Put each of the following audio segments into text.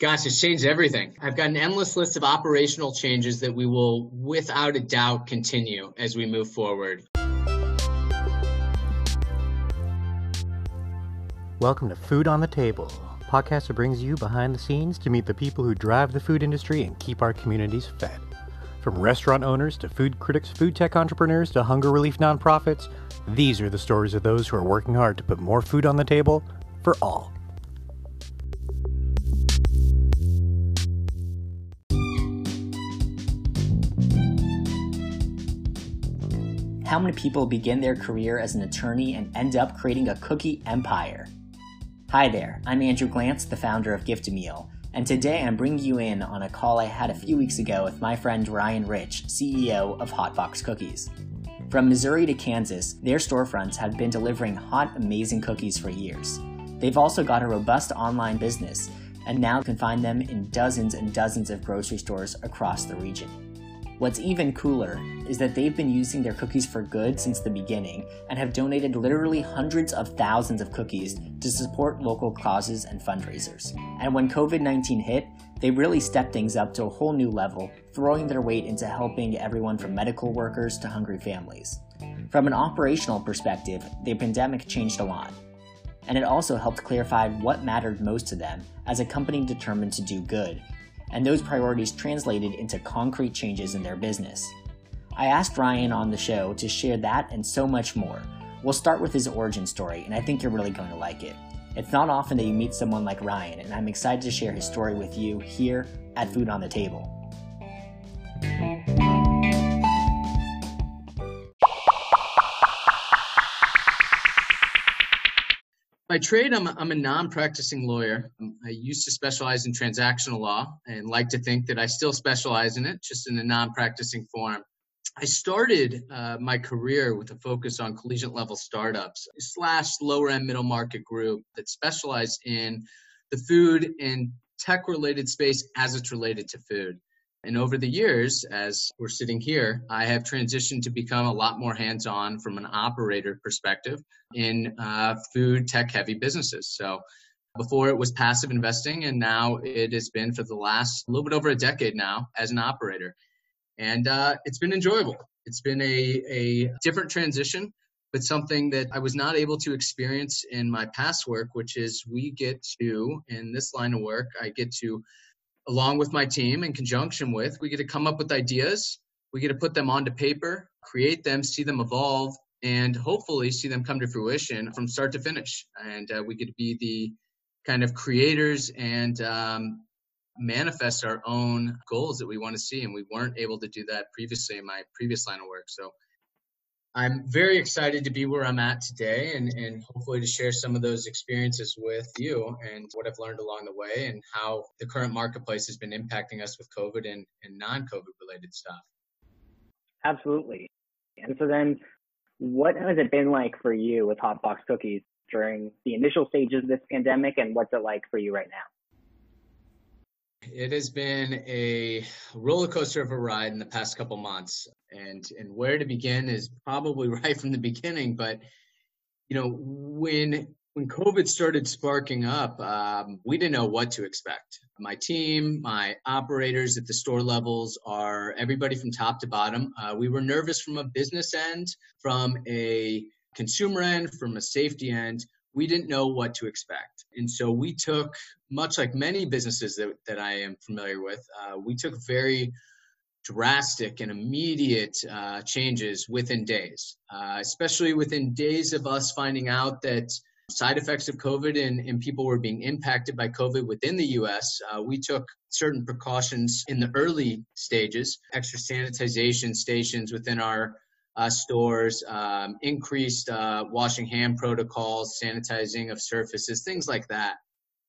Gosh, it's changed everything. I've got an endless list of operational changes that we will, without a doubt, continue as we move forward. Welcome to Food on the Table, podcast that brings you behind the scenes to meet the people who drive the food industry and keep our communities fed. From restaurant owners to food critics, food tech entrepreneurs to hunger relief nonprofits, these are the stories of those who are working hard to put more food on the table for all. How many people begin their career as an attorney and end up creating a cookie empire? Hi there, I'm Andrew Glantz, the founder of Gift a Meal, and today I'm bringing you in on a call I had a few weeks ago with my friend Ryan Rich, CEO of Hotbox Cookies. From Missouri to Kansas, their storefronts have been delivering hot, amazing cookies for years. They've also got a robust online business and now can find them in dozens and dozens of grocery stores across the region. What's even cooler is that they've been using their cookies for good since the beginning and have donated literally hundreds of thousands of cookies to support local causes and fundraisers. And when COVID 19 hit, they really stepped things up to a whole new level, throwing their weight into helping everyone from medical workers to hungry families. From an operational perspective, the pandemic changed a lot. And it also helped clarify what mattered most to them as a company determined to do good and those priorities translated into concrete changes in their business. I asked Ryan on the show to share that and so much more. We'll start with his origin story, and I think you're really going to like it. It's not often that you meet someone like Ryan, and I'm excited to share his story with you here at Food on the Table. By trade, I'm a, I'm a non-practicing lawyer. I used to specialize in transactional law and like to think that I still specialize in it, just in a non-practicing form. I started uh, my career with a focus on collegiate level startups slash lower end middle market group that specialized in the food and tech related space as it's related to food. And over the years, as we're sitting here, I have transitioned to become a lot more hands on from an operator perspective in uh, food tech heavy businesses. So before it was passive investing, and now it has been for the last little bit over a decade now as an operator. And uh, it's been enjoyable. It's been a, a different transition, but something that I was not able to experience in my past work, which is we get to, in this line of work, I get to along with my team in conjunction with, we get to come up with ideas. We get to put them onto paper, create them, see them evolve, and hopefully see them come to fruition from start to finish. And uh, we get to be the kind of creators and um, manifest our own goals that we want to see. And we weren't able to do that previously in my previous line of work. So I'm very excited to be where I'm at today and, and hopefully to share some of those experiences with you and what I've learned along the way and how the current marketplace has been impacting us with COVID and, and non COVID related stuff. Absolutely. And so then, what has it been like for you with Hotbox Cookies during the initial stages of this pandemic, and what's it like for you right now? It has been a roller coaster of a ride in the past couple months, and and where to begin is probably right from the beginning. But you know, when when COVID started sparking up, um, we didn't know what to expect. My team, my operators at the store levels are everybody from top to bottom. Uh, we were nervous from a business end, from a consumer end, from a safety end we didn't know what to expect. And so we took, much like many businesses that, that I am familiar with, uh, we took very drastic and immediate uh, changes within days, uh, especially within days of us finding out that side effects of COVID and, and people were being impacted by COVID within the US. Uh, we took certain precautions in the early stages, extra sanitization stations within our uh, stores, um, increased uh, washing hand protocols, sanitizing of surfaces, things like that.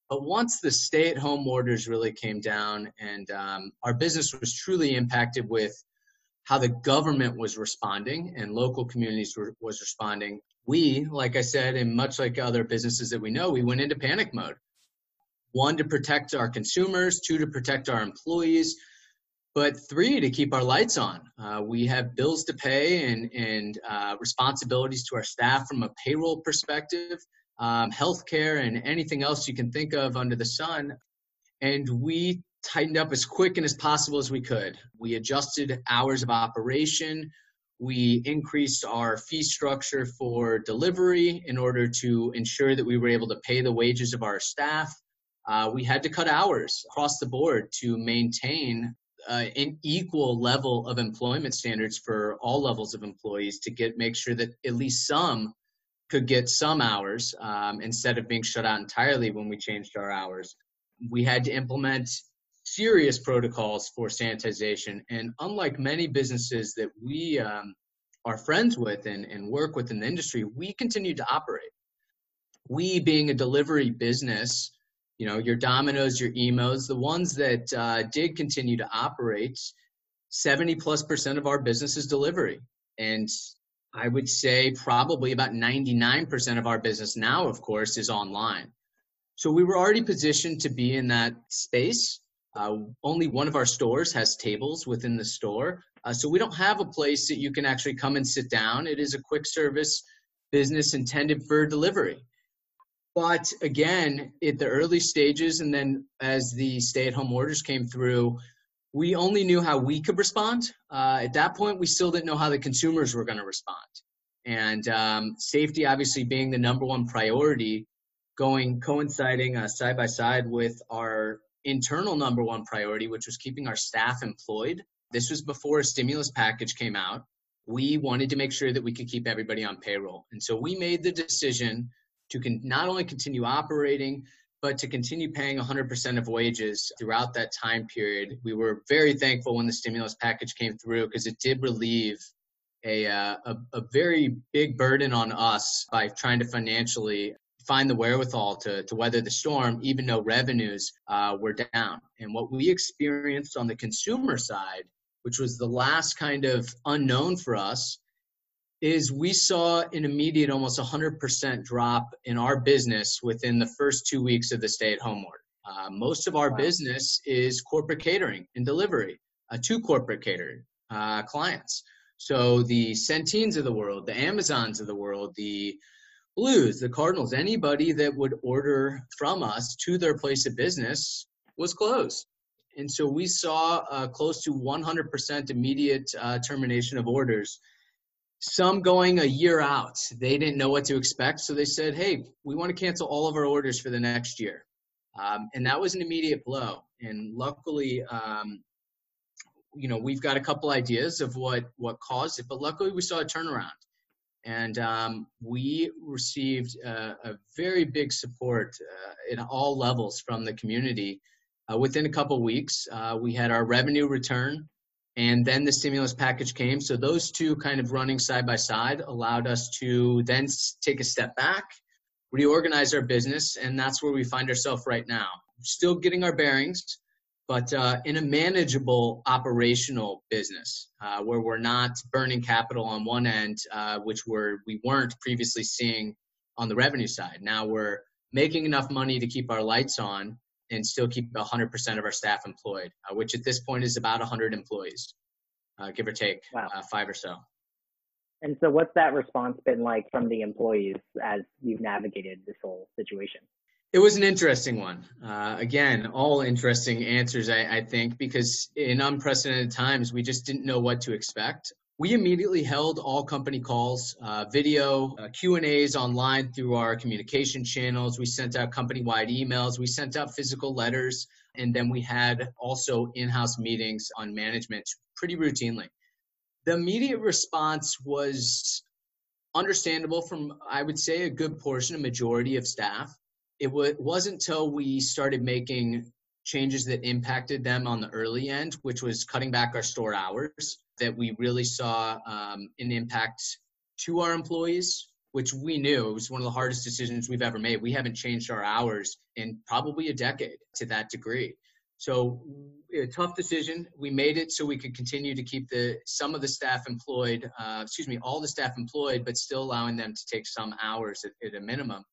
But once the stay at home orders really came down and um, our business was truly impacted with how the government was responding and local communities were, was responding, we, like I said, and much like other businesses that we know, we went into panic mode. One, to protect our consumers, two, to protect our employees, but three to keep our lights on. Uh, we have bills to pay and and uh, responsibilities to our staff from a payroll perspective, um, healthcare, and anything else you can think of under the sun. And we tightened up as quick and as possible as we could. We adjusted hours of operation. We increased our fee structure for delivery in order to ensure that we were able to pay the wages of our staff. Uh, we had to cut hours across the board to maintain uh, an equal level of employment standards for all levels of employees to get make sure that at least some could get some hours um, instead of being shut out entirely when we changed our hours. We had to implement serious protocols for sanitization. And unlike many businesses that we um, are friends with and, and work with in the industry, we continue to operate. We, being a delivery business, you know, your Domino's, your Imo's, the ones that uh, did continue to operate, 70 plus percent of our business is delivery. And I would say probably about 99% of our business now, of course, is online. So we were already positioned to be in that space. Uh, only one of our stores has tables within the store. Uh, so we don't have a place that you can actually come and sit down. It is a quick service business intended for delivery. But again, at the early stages, and then as the stay at home orders came through, we only knew how we could respond. Uh, at that point, we still didn't know how the consumers were going to respond. And um, safety, obviously, being the number one priority, going coinciding uh, side by side with our internal number one priority, which was keeping our staff employed. This was before a stimulus package came out. We wanted to make sure that we could keep everybody on payroll. And so we made the decision to con- not only continue operating, but to continue paying 100% of wages throughout that time period. We were very thankful when the stimulus package came through because it did relieve a, uh, a, a very big burden on us by trying to financially find the wherewithal to, to weather the storm, even though revenues uh, were down. And what we experienced on the consumer side, which was the last kind of unknown for us, is we saw an immediate almost 100% drop in our business within the first two weeks of the stay at home order. Uh, most of our wow. business is corporate catering and delivery uh, to corporate catering uh, clients. So the Centene's of the world, the Amazons of the world, the Blues, the Cardinals, anybody that would order from us to their place of business was closed. And so we saw uh, close to 100% immediate uh, termination of orders. Some going a year out. They didn't know what to expect. So they said, hey, we want to cancel all of our orders for the next year. Um, and that was an immediate blow. And luckily, um, you know, we've got a couple ideas of what, what caused it, but luckily we saw a turnaround and um, we received a, a, very big support uh, in all levels from the community. Uh, within a couple weeks, uh, we had our revenue return, and then the stimulus package came. So those two kind of running side by side allowed us to then take a step back, reorganize our business, and that's where we find ourselves right now. Still getting our bearings, but uh, in a manageable operational business uh, where we're not burning capital on one end, uh, which we're, we weren't previously seeing on the revenue side. Now we're making enough money to keep our lights on and still keep 100% of our staff employed, uh, which at this point is about 100 employees, uh, give or take wow. Uh, five or so. And so, what's that response been like from the employees as you've navigated this whole situation? It was an interesting one. Uh, again, all interesting answers, I, I, think, because in unprecedented times, we just didn't know what to expect. We immediately held all company calls, uh, video, uh, Q and A's online through our communication channels. We sent out company-wide emails. We sent out physical letters, and then we had also in-house meetings on management pretty routinely. The immediate response was understandable from, I would say, a good portion, a majority of staff it w- wasn't until we started making changes that impacted them on the early end, which was cutting back our store hours, that we really saw um, an impact to our employees, which we knew was one of the hardest decisions we've ever made. We haven't changed our hours in probably a decade to that degree. So a tough decision. We made it so we could continue to keep the some of the staff employed, uh, excuse me, all the staff employed, but still allowing them to take some hours at, at a minimum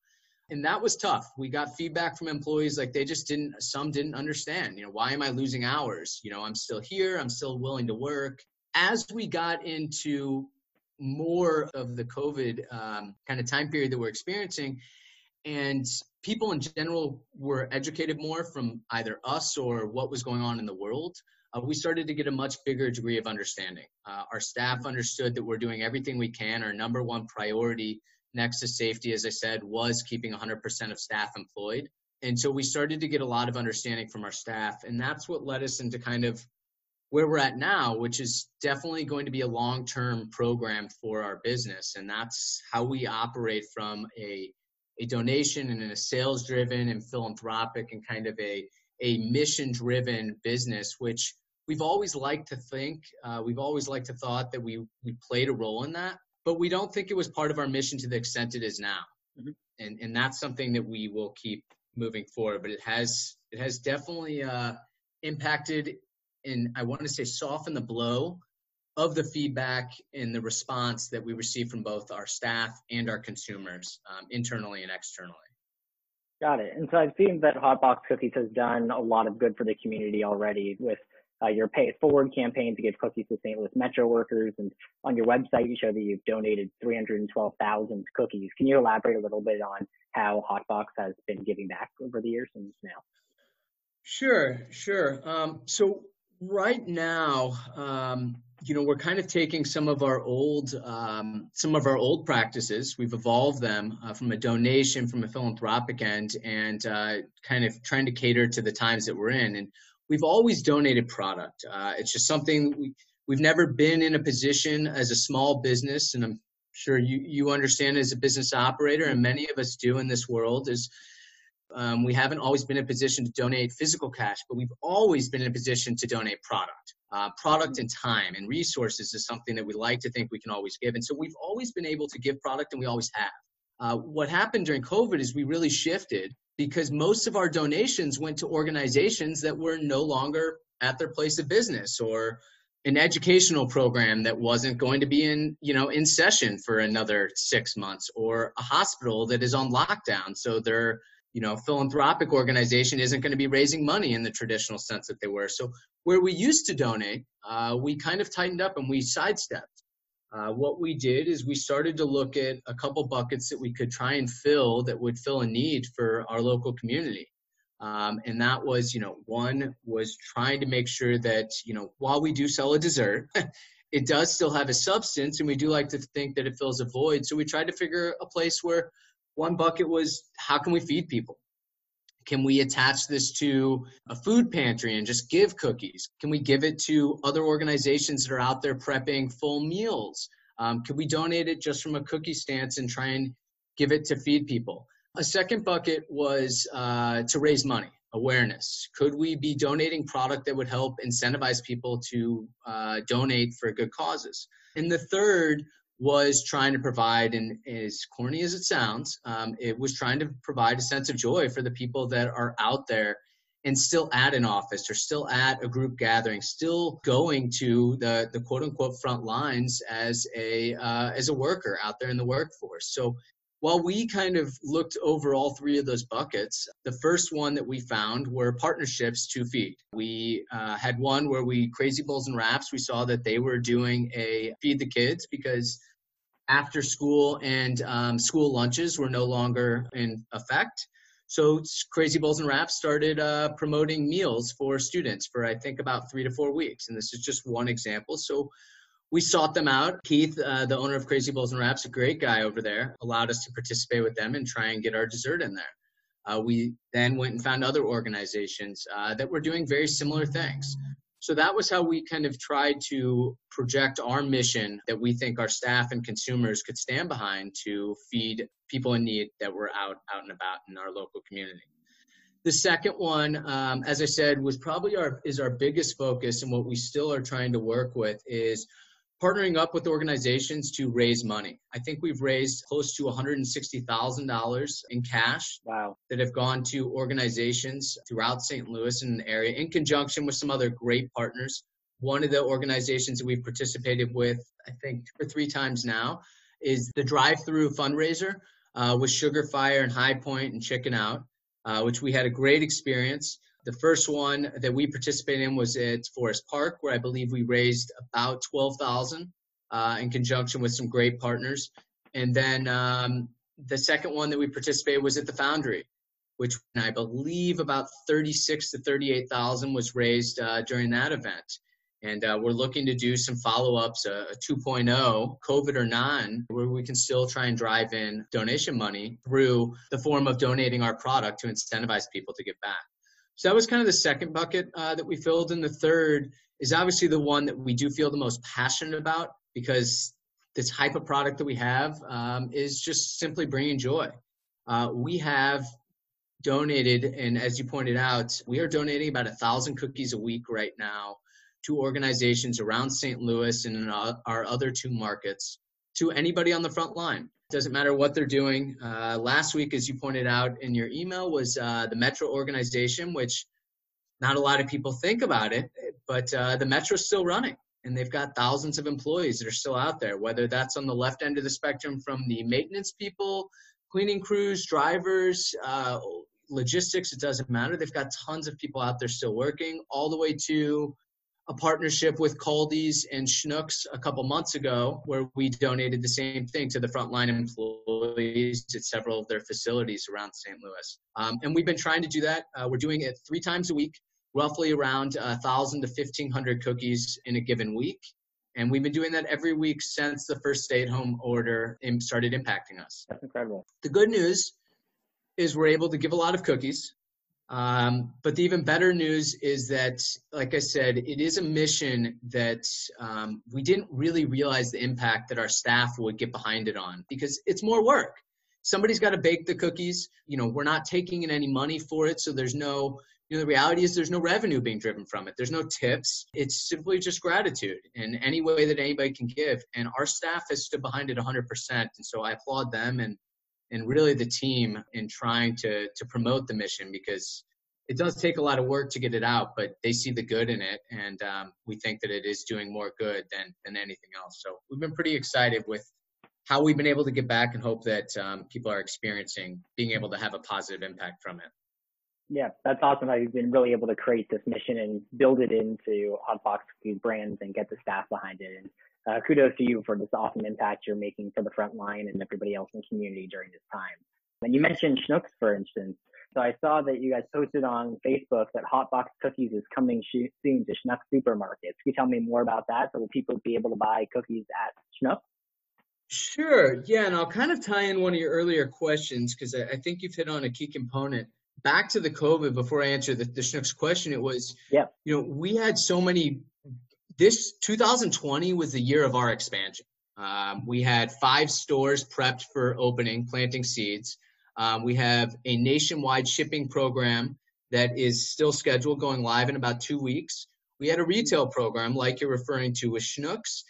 and that was tough we got feedback from employees like they just didn't some didn't understand you know why am i losing hours you know i'm still here i'm still willing to work as we got into more of the covid um, kind of time period that we're experiencing and people in general were educated more from either us or what was going on in the world, uh, we started to get a much bigger degree of understanding. Uh, our staff understood that we're doing everything we can. Our number one priority next to safety, as I said, was keeping 100% of staff employed. And so we started to get a lot of understanding from our staff. And that's what led us into kind of where we're at now, which is definitely going to be a long term program for our business. And that's how we operate from a, a donation and a sales driven and philanthropic and kind of a, a mission driven business, which we've always liked to think, uh, we've always liked to thought that we, we played a role in that, but we don't think it was part of our mission to the extent it is now. Mm-hmm. And, and that's something that we will keep moving forward, but it has, it has definitely uh, impacted and I want to say soften the blow of the feedback and the response that we receive from both our staff and our consumers, um, internally and externally. Got it. And so I've seen that Hotbox Cookies has done a lot of good for the community already with uh, your Pay It Forward campaign to give cookies to St. Louis Metro workers. And on your website, you show that you've donated 312,000 cookies. Can you elaborate a little bit on how Hotbox has been giving back over the years and now? Sure, sure. Um, so right now, um, you know, we're kind of taking some of our old, um, some of our old practices. We've evolved them uh, from a donation, from a philanthropic end, and uh, kind of trying to cater to the times that we're in. And we've always donated product. Uh, it's just something we, we've never been in a position as a small business, and I'm sure you you understand as a business operator, and many of us do in this world is um, we haven't always been in a position to donate physical cash, but we've always been in a position to donate product. Uh, product and time and resources is something that we like to think we can always give. And so we've always been able to give product and we always have. Uh, what happened during COVID is we really shifted because most of our donations went to organizations that were no longer at their place of business or an educational program that wasn't going to be in you know in session for another six months or a hospital that is on lockdown so they're you know, philanthropic organization isn't going to be raising money in the traditional sense that they were. So where we used to donate, uh, we kind of tightened up and we sidestepped. Uh, what we did is we started to look at a couple buckets that we could try and fill that would fill a need for our local community. Um, and that was, you know, one was trying to make sure that, you know, while we do sell a dessert, it does still have a substance and we do like to think that it fills a void. So we tried to figure a place where one bucket was how can we feed people? Can we attach this to a food pantry and just give cookies? Can we give it to other organizations that are out there prepping full meals? Um, could we donate it just from a cookie stance and try and give it to feed people? A second bucket was uh, to raise money, awareness. Could we be donating product that would help incentivize people to uh, donate for good causes? And the third was trying to provide, and as corny as it sounds, um, it was trying to provide a sense of joy for the people that are out there and still at an office or still at a group gathering, still going to the the quote unquote front lines as a uh, as a worker out there in the workforce. So while we kind of looked over all three of those buckets, the first one that we found were partnerships to feed. We uh, had one where we, Crazy Bowls and Wraps, we saw that they were doing a feed the kids because after school and um, school lunches were no longer in effect. So Crazy Bowls and Wraps started uh, promoting meals for students for I think about three to four weeks, and this is just one example. So we sought them out. Keith, uh, the owner of Crazy Bowls and Wraps, a great guy over there, allowed us to participate with them and try and get our dessert in there. Uh, we then went and found other organizations uh, that were doing very similar things. So that was how we kind of tried to project our mission that we think our staff and consumers could stand behind to feed people in need that were out out and about in our local community. The second one, um, as I said, was probably our is our biggest focus, and what we still are trying to work with is partnering up with organizations to raise money. I think we've raised close to $160,000 in cash wow. that have gone to organizations throughout St. Louis and the area in conjunction with some other great partners. One of the organizations that we've participated with, I think two or three times now, is the drive through fundraiser uh, with Sugarfire and Hi-Pointe and Chicken Out, uh, which we had a great experience. The first one that we participated in was at Forest Park, where I believe we raised about 12,000 uh, in conjunction with some great partners. And then um, the second one that we participated was at the Foundry, which I believe about 36 to 38,000 was raised uh, during that event. And uh, we're looking to do some follow ups, uh, a 2.0, COVID or non, where we can still try and drive in donation money through the form of donating our product to incentivize people to give back. So that was kind of the second bucket uh, that we filled. And the third is obviously the one that we do feel the most passionate about because the type of product that we have um, is just simply bringing joy. Uh, we have donated, and as you pointed out, we are donating about a thousand cookies a week right now to organizations around St. Louis and in our other two markets to anybody on the front line. Doesn't matter what they're doing. Uh, last week, as you pointed out in your email, was uh, the Metro organization, which not a lot of people think about it, but uh, the Metro's still running. And they've got thousands of employees that are still out there, whether that's on the left end of the spectrum from the maintenance people, cleaning crews, drivers, uh, logistics, it doesn't matter. They've got tons of people out there still working, all the way to a partnership with Kaldi's and Schnucks a couple months ago, where we donated the same thing to the frontline employees at several of their facilities around St. Louis. Um, and we've been trying to do that. Uh, we're doing it three times a week, roughly around 1,000 to 1,500 cookies in a given week. And we've been doing that every week since the first stay at home order started impacting us. That's incredible. The good news is we're able to give a lot of cookies. Um, but the even better news is that, like I said, it is a mission that um, we didn't really realize the impact that our staff would get behind it on because it's more work. Somebody's got to bake the cookies. You know, we're not taking in any money for it, so there's no. You know, the reality is there's no revenue being driven from it. There's no tips. It's simply just gratitude in any way that anybody can give. And our staff has stood behind it 100%. And so I applaud them and and really the team in trying to to promote the mission because it does take a lot of work to get it out, but they see the good in it, and um, we think that it is doing more good than than anything else. So we've been pretty excited with how we've been able to get back and hope that um, people are experiencing being able to have a positive impact from it. Yeah, that's awesome how you've been really able to create this mission and build it into Hotbox Cookies brands and get the staff behind it. And uh, kudos to you for this awesome impact you're making for the front line and everybody else in the community during this time. And you mentioned Schnucks, for instance. So I saw that you guys posted on Facebook that Hotbox Cookies is coming soon to Schnucks supermarkets. Can you tell me more about that? So will people be able to buy cookies at Schnucks? Sure. Yeah, and I'll kind of tie in one of your earlier questions because I, I, think you've hit on a key component. Back to the COVID, before I answer the, the Schnucks question, it was, yeah. you know, we had so many this 2020 was the year of our expansion. Um, we had five stores prepped for opening, planting seeds. Um, we have a nationwide shipping program that is still scheduled going live in about two weeks. We had a retail program like you're referring to with Schnucks,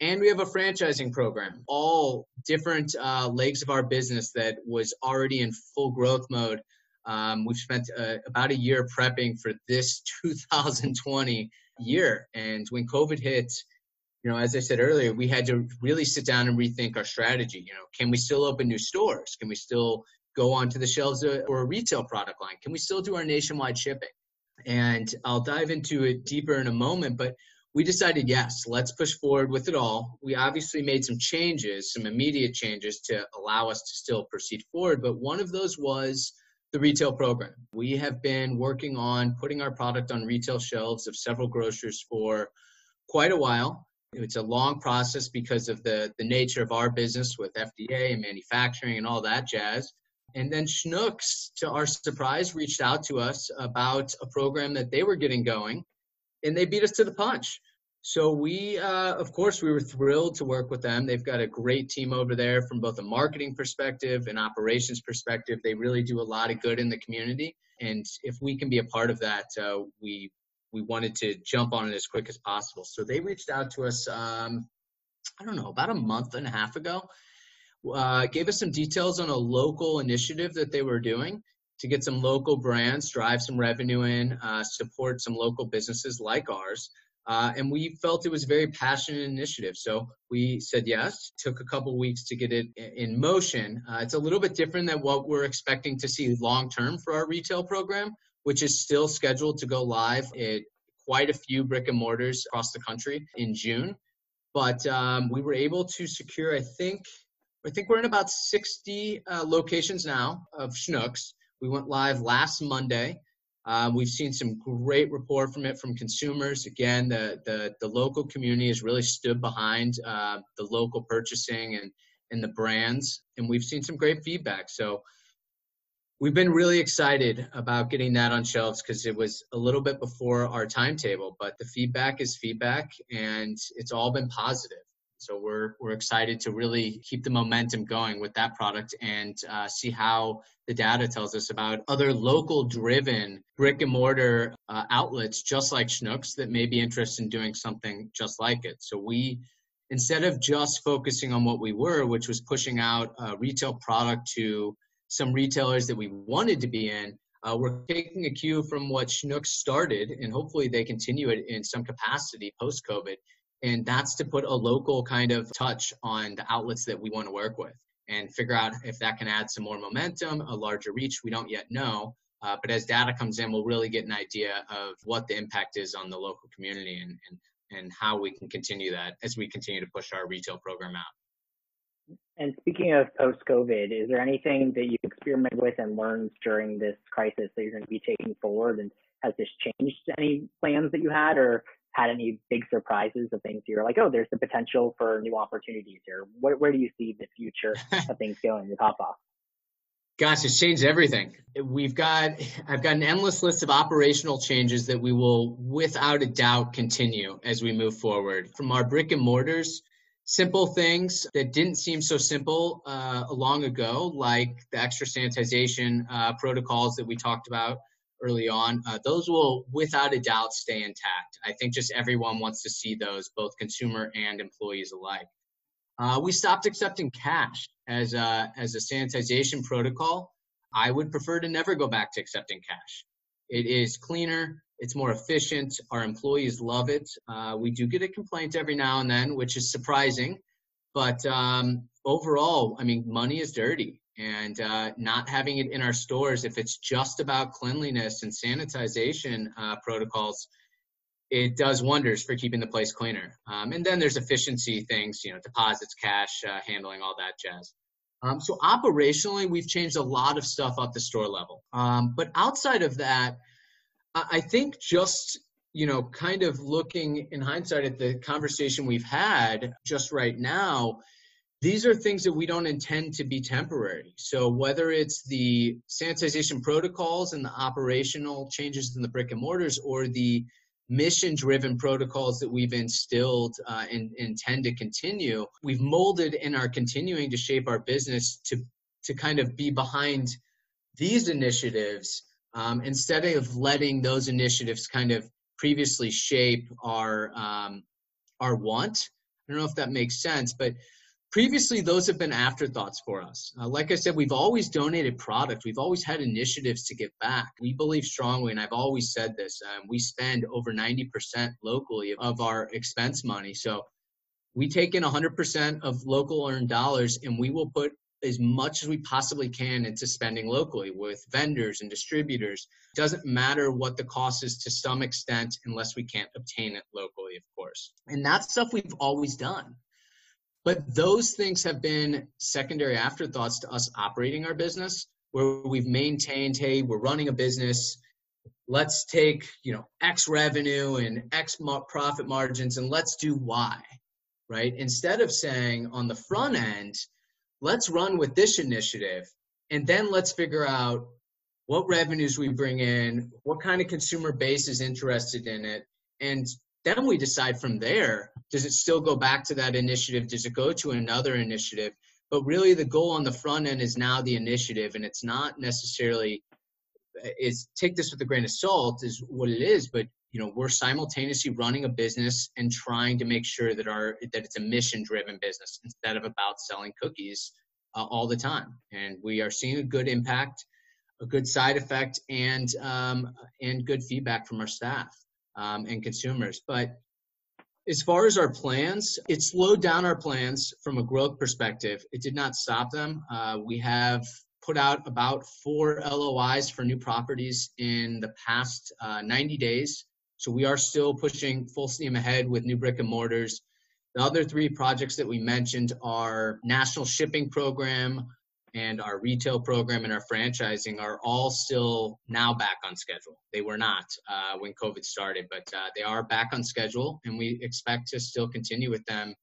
and we have a franchising program, all different uh, legs of our business that was already in full growth mode. Um, we've spent uh, about a year prepping for this 2020 year. And when COVID hit, you know, as I said earlier, we had to really sit down and rethink our strategy. You know, can we still open new stores? Can we still go onto the shelves or a retail product line? Can we still do our nationwide shipping? And I'll dive into it deeper in a moment, but we decided yes, let's push forward with it all. We obviously made some changes, some immediate changes to allow us to still proceed forward, but one of those was the retail program. We have been working on putting our product on retail shelves of several grocers for quite a while. It's a long process because of the, the nature of our business with FDA and manufacturing and all that jazz. And then Schnucks, to our surprise, reached out to us about a program that they were getting going, and they beat us to the punch. So we, uh, of course, we were thrilled to work with them. They've got a great team over there from both a marketing perspective and operations perspective. They really do a lot of good in the community, and if we can be a part of that, uh, we we wanted to jump on it as quick as possible. So they reached out to us. Um, I don't know, about a month and a half ago. Uh, gave us some details on a local initiative that they were doing to get some local brands, drive some revenue in, uh, support some local businesses like ours. Uh, and we felt it was a very passionate initiative. So we said yes, took a couple weeks to get it in motion. Uh, it's a little bit different than what we're expecting to see long term for our retail program, which is still scheduled to go live at quite a few brick and mortars across the country in June. But um, we were able to secure, I think, I think we're in about 60 uh, locations now of Schnucks. We went live last Monday. Uh, we've seen some great report from it from consumers. Again, the the, the local community has really stood behind uh, the local purchasing and and the brands, and we've seen some great feedback. So we've been really excited about getting that on shelves because it was a little bit before our timetable, but the feedback is feedback, and it's all been positive. So we're we're excited to really keep the momentum going with that product and uh, see how the data tells us about other local driven brick and mortar uh, outlets just like Schnucks that may be interested in doing something just like it. So we instead of just focusing on what we were, which was pushing out a retail product to some retailers that we wanted to be in, uh, we're taking a cue from what Schnucks started, and hopefully they continue it in some capacity post COVID and that's to put a local kind of touch on the outlets that we want to work with and figure out if that can add some more momentum, a larger reach. We don't yet know. Uh, but as data comes in, we'll really get an idea of what the impact is on the local community and, and, and how we can continue that as we continue to push our retail program out. And speaking of post COVID, is there anything that you experimented with and learned during this crisis that you're going to be taking forward? And has this changed any plans that you had, or had any big surprises of things you're like, oh, there's the potential for new opportunities here? Where, where do you see the future of things going with Hotbox? Gosh, it's changed everything. We've got, I've got an endless list of operational changes that we will, without a doubt, continue as we move forward. From our brick and mortars, simple things that didn't seem so simple uh, long ago, like the extra sanitization uh, protocols that we talked about early on, uh, those will without a doubt stay intact. I think just everyone wants to see those, both consumer and employees alike. Uh, we stopped accepting cash as a, as a sanitization protocol. I would prefer to never go back to accepting cash. It is cleaner, it's more efficient. Our employees love it. Uh, we do get a complaint every now and then, which is surprising. But um, overall, I mean, money is dirty and uh, not having it in our stores if it's just about cleanliness and sanitization uh, protocols it does wonders for keeping the place cleaner. Um, and then there's efficiency things you know deposits cash uh, handling all that jazz. Um, so operationally we've changed a lot of stuff at the store level. Um, but outside of that i think just you know kind of looking in hindsight at the conversation we've had just right now these are things that we don't intend to be temporary. So whether it's the sanitization protocols and the operational changes in the brick and mortars or the mission driven protocols that we've instilled uh, and intend to continue, we've molded and are continuing to shape our business to, to kind of be behind these initiatives um, instead of letting those initiatives kind of previously shape our um, our want. I don't know if that makes sense, but previously those have been afterthoughts for us uh, like i said we've always donated product we've always had initiatives to give back we believe strongly and i've always said this um, we spend over 90% locally of our expense money so we take in 100% of local earned dollars and we will put as much as we possibly can into spending locally with vendors and distributors. Doesn't matter what the cost is to some extent unless we can't obtain it locally, of course. And that's stuff we've always done. But those things have been secondary afterthoughts to us operating our business, where we've maintained, hey, we're running a business. Let's take, you know, X revenue and X profit margins and let's do Y, right? Instead of saying on the front end, let's run with this initiative and then let's figure out what revenues we bring in, what kind of consumer base is interested in it, and then we decide from there does it still go back to that initiative? Does it go to another initiative? But really the goal on the front end is now the initiative and it's not necessarily is take this with a grain of salt is what it is but you know we're simultaneously running a business and trying to make sure that our that it's a mission driven business instead of about selling cookies uh, all the time. And we are seeing a good impact a good side effect and um, and good feedback from our staff um, and consumers. But as far as our plans, it slowed down our plans from a growth perspective. It did not stop them. Uh, we have put out about four LOIs for new properties in the past uh, 90 days. So we are still pushing full steam ahead with new brick and mortars. The other three projects that we mentioned are national shipping program and our retail program and our franchising are all still now back on schedule. They were not uh, when COVID started, but uh, they are back on schedule, and we expect to still continue with them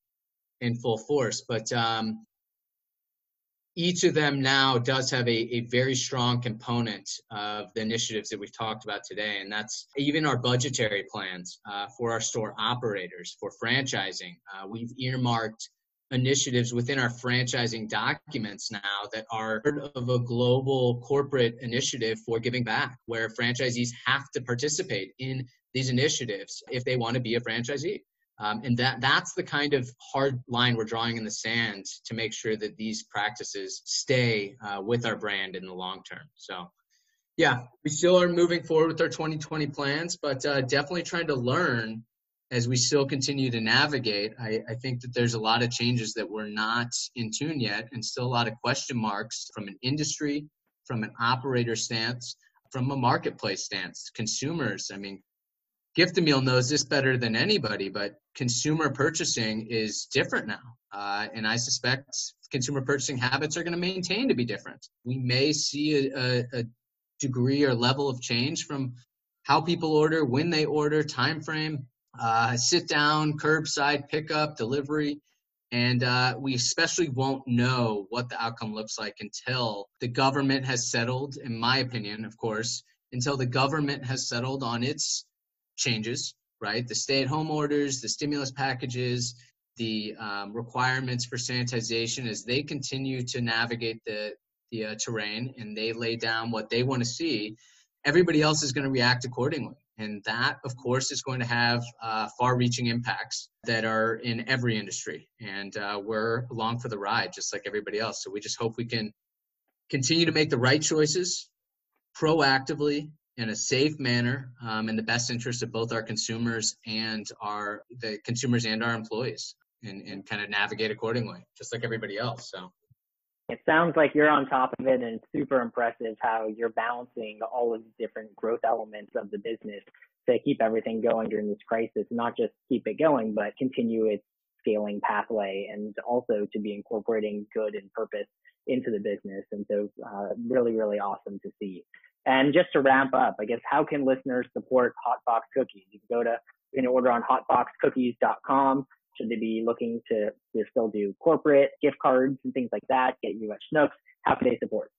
in full force. But um, each of them now does have a, a very strong component of the initiatives that we've talked about today. And that's even our budgetary plans uh, for our store operators, for franchising. Uh, we've earmarked initiatives within our franchising documents now that are part of a global corporate initiative for giving back, where franchisees have to participate in these initiatives if they want to be a franchisee. Um, and that that's the kind of hard line we're drawing in the sand to make sure that these practices stay uh, with our brand in the long term. So, yeah, we still are moving forward with our 2020 plans, but uh, definitely trying to learn as we still continue to navigate. I, I think that there's a lot of changes that we're not in tune yet, and still a lot of question marks from an industry, from an operator stance, from a marketplace stance. Consumers, I mean, Gift-A-Meal knows this better than anybody, but consumer purchasing is different now. Uh, and I suspect consumer purchasing habits are going to maintain to be different. We may see a, a, a, degree or level of change from how people order, when they order, time frame, uh, sit down, curbside pickup, delivery. And uh, we especially won't know what the outcome looks like until the government has settled, in my opinion, of course, until the government has settled on its changes, right? The stay at home orders, the stimulus packages, the um, requirements for sanitization as they continue to navigate the, the uh, terrain and they lay down what they want to see, everybody else is going to react accordingly. And that, of course, is going to have uh, far reaching impacts that are in every industry. And uh, we're along for the ride, just like everybody else. So we just hope we can continue to make the right choices proactively in a safe manner um, in the best interest of both our consumers and our the consumers and our employees and, and kind of navigate accordingly just like everybody else so it sounds like you're on top of it and it's super impressive how you're balancing all of the different growth elements of the business to keep everything going during this crisis not just keep it going but continue its scaling pathway and also to be incorporating good and purpose into the business and so uh, really really awesome to see and just to ramp up, I guess, how can listeners support Hotbox Cookies? You can go to, you can order on hotboxcookies.com. Should they be looking to, to still do corporate gift cards and things like that, get you at Schnucks? How can they support?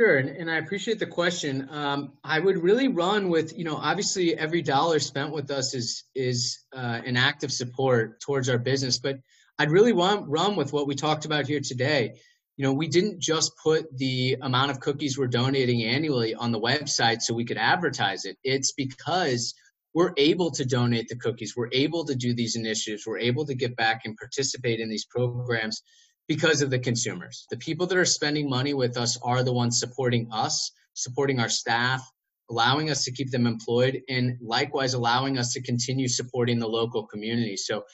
Sure, and, and I appreciate the question. Um, I would really run with, you know, obviously every dollar spent with us is is uh, an act of support towards our business, but I'd really want run with what we talked about here today you know, we didn't just put the amount of cookies we're donating annually on the website so we could advertise it. It's because we're able to donate the cookies. We're able to do these initiatives. We're able to get back and participate in these programs because of the consumers. The people that are spending money with us are the ones supporting us, supporting our staff, allowing us to keep them employed, and likewise allowing us to continue supporting the local community. So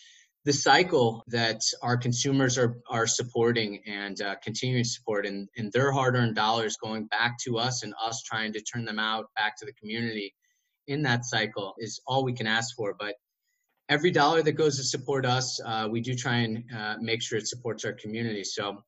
the cycle that our consumers are are supporting and uh, continuing to support and, and their hard-earned dollars going back to us and us trying to turn them out back to the community in that cycle is all we can ask for but every dollar that goes to support us uh, we do try and uh, make sure it supports our community so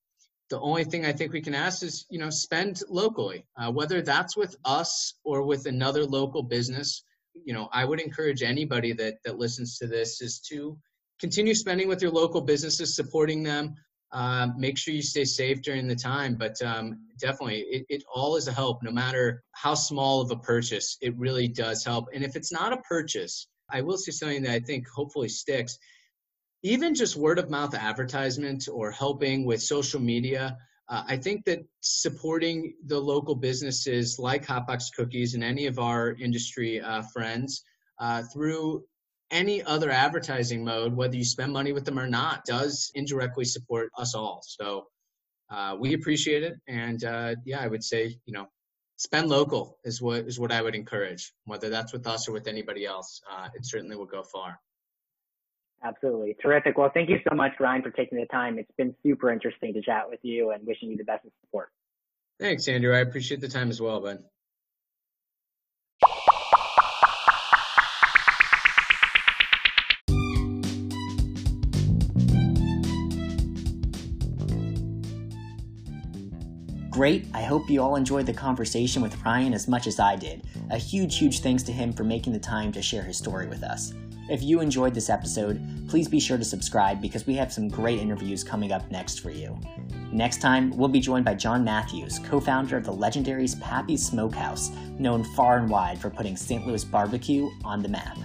the only thing i think we can ask is you know spend locally uh, whether that's with us or with another local business you know i would encourage anybody that that listens to this is to continue spending with your local businesses, supporting them. Um, make sure you stay safe during the time, but um, definitely it, it all is a help, no matter how small of a purchase. It really does help. And if it's not a purchase, I will say something that I think hopefully sticks. Even just word of mouth advertisement or helping with social media, uh, I think that supporting the local businesses like Hotbox Cookies and any of our industry uh, friends uh, through any other advertising mode, whether you spend money with them or not, does indirectly support us all. So uh, we appreciate it, and uh, yeah, I would say you know spend local is what is what I would encourage, whether that's with us or with anybody else. Uh, it certainly will go far. Absolutely. Terrific. Well, thank you so much, Ryan, for taking the time. It's been super interesting to chat with you and wishing you the best of support. Thanks, Andrew. I appreciate the time as well, bud. Great, I hope you all enjoyed the conversation with Ryan as much as I did. A huge, huge thanks to him for making the time to share his story with us. If you enjoyed this episode, please be sure to subscribe because we have some great interviews coming up next for you. Next time, we'll be joined by John Matthews, co founder of the legendary Pappy's Smokehouse, known far and wide for putting St. Louis barbecue on the map.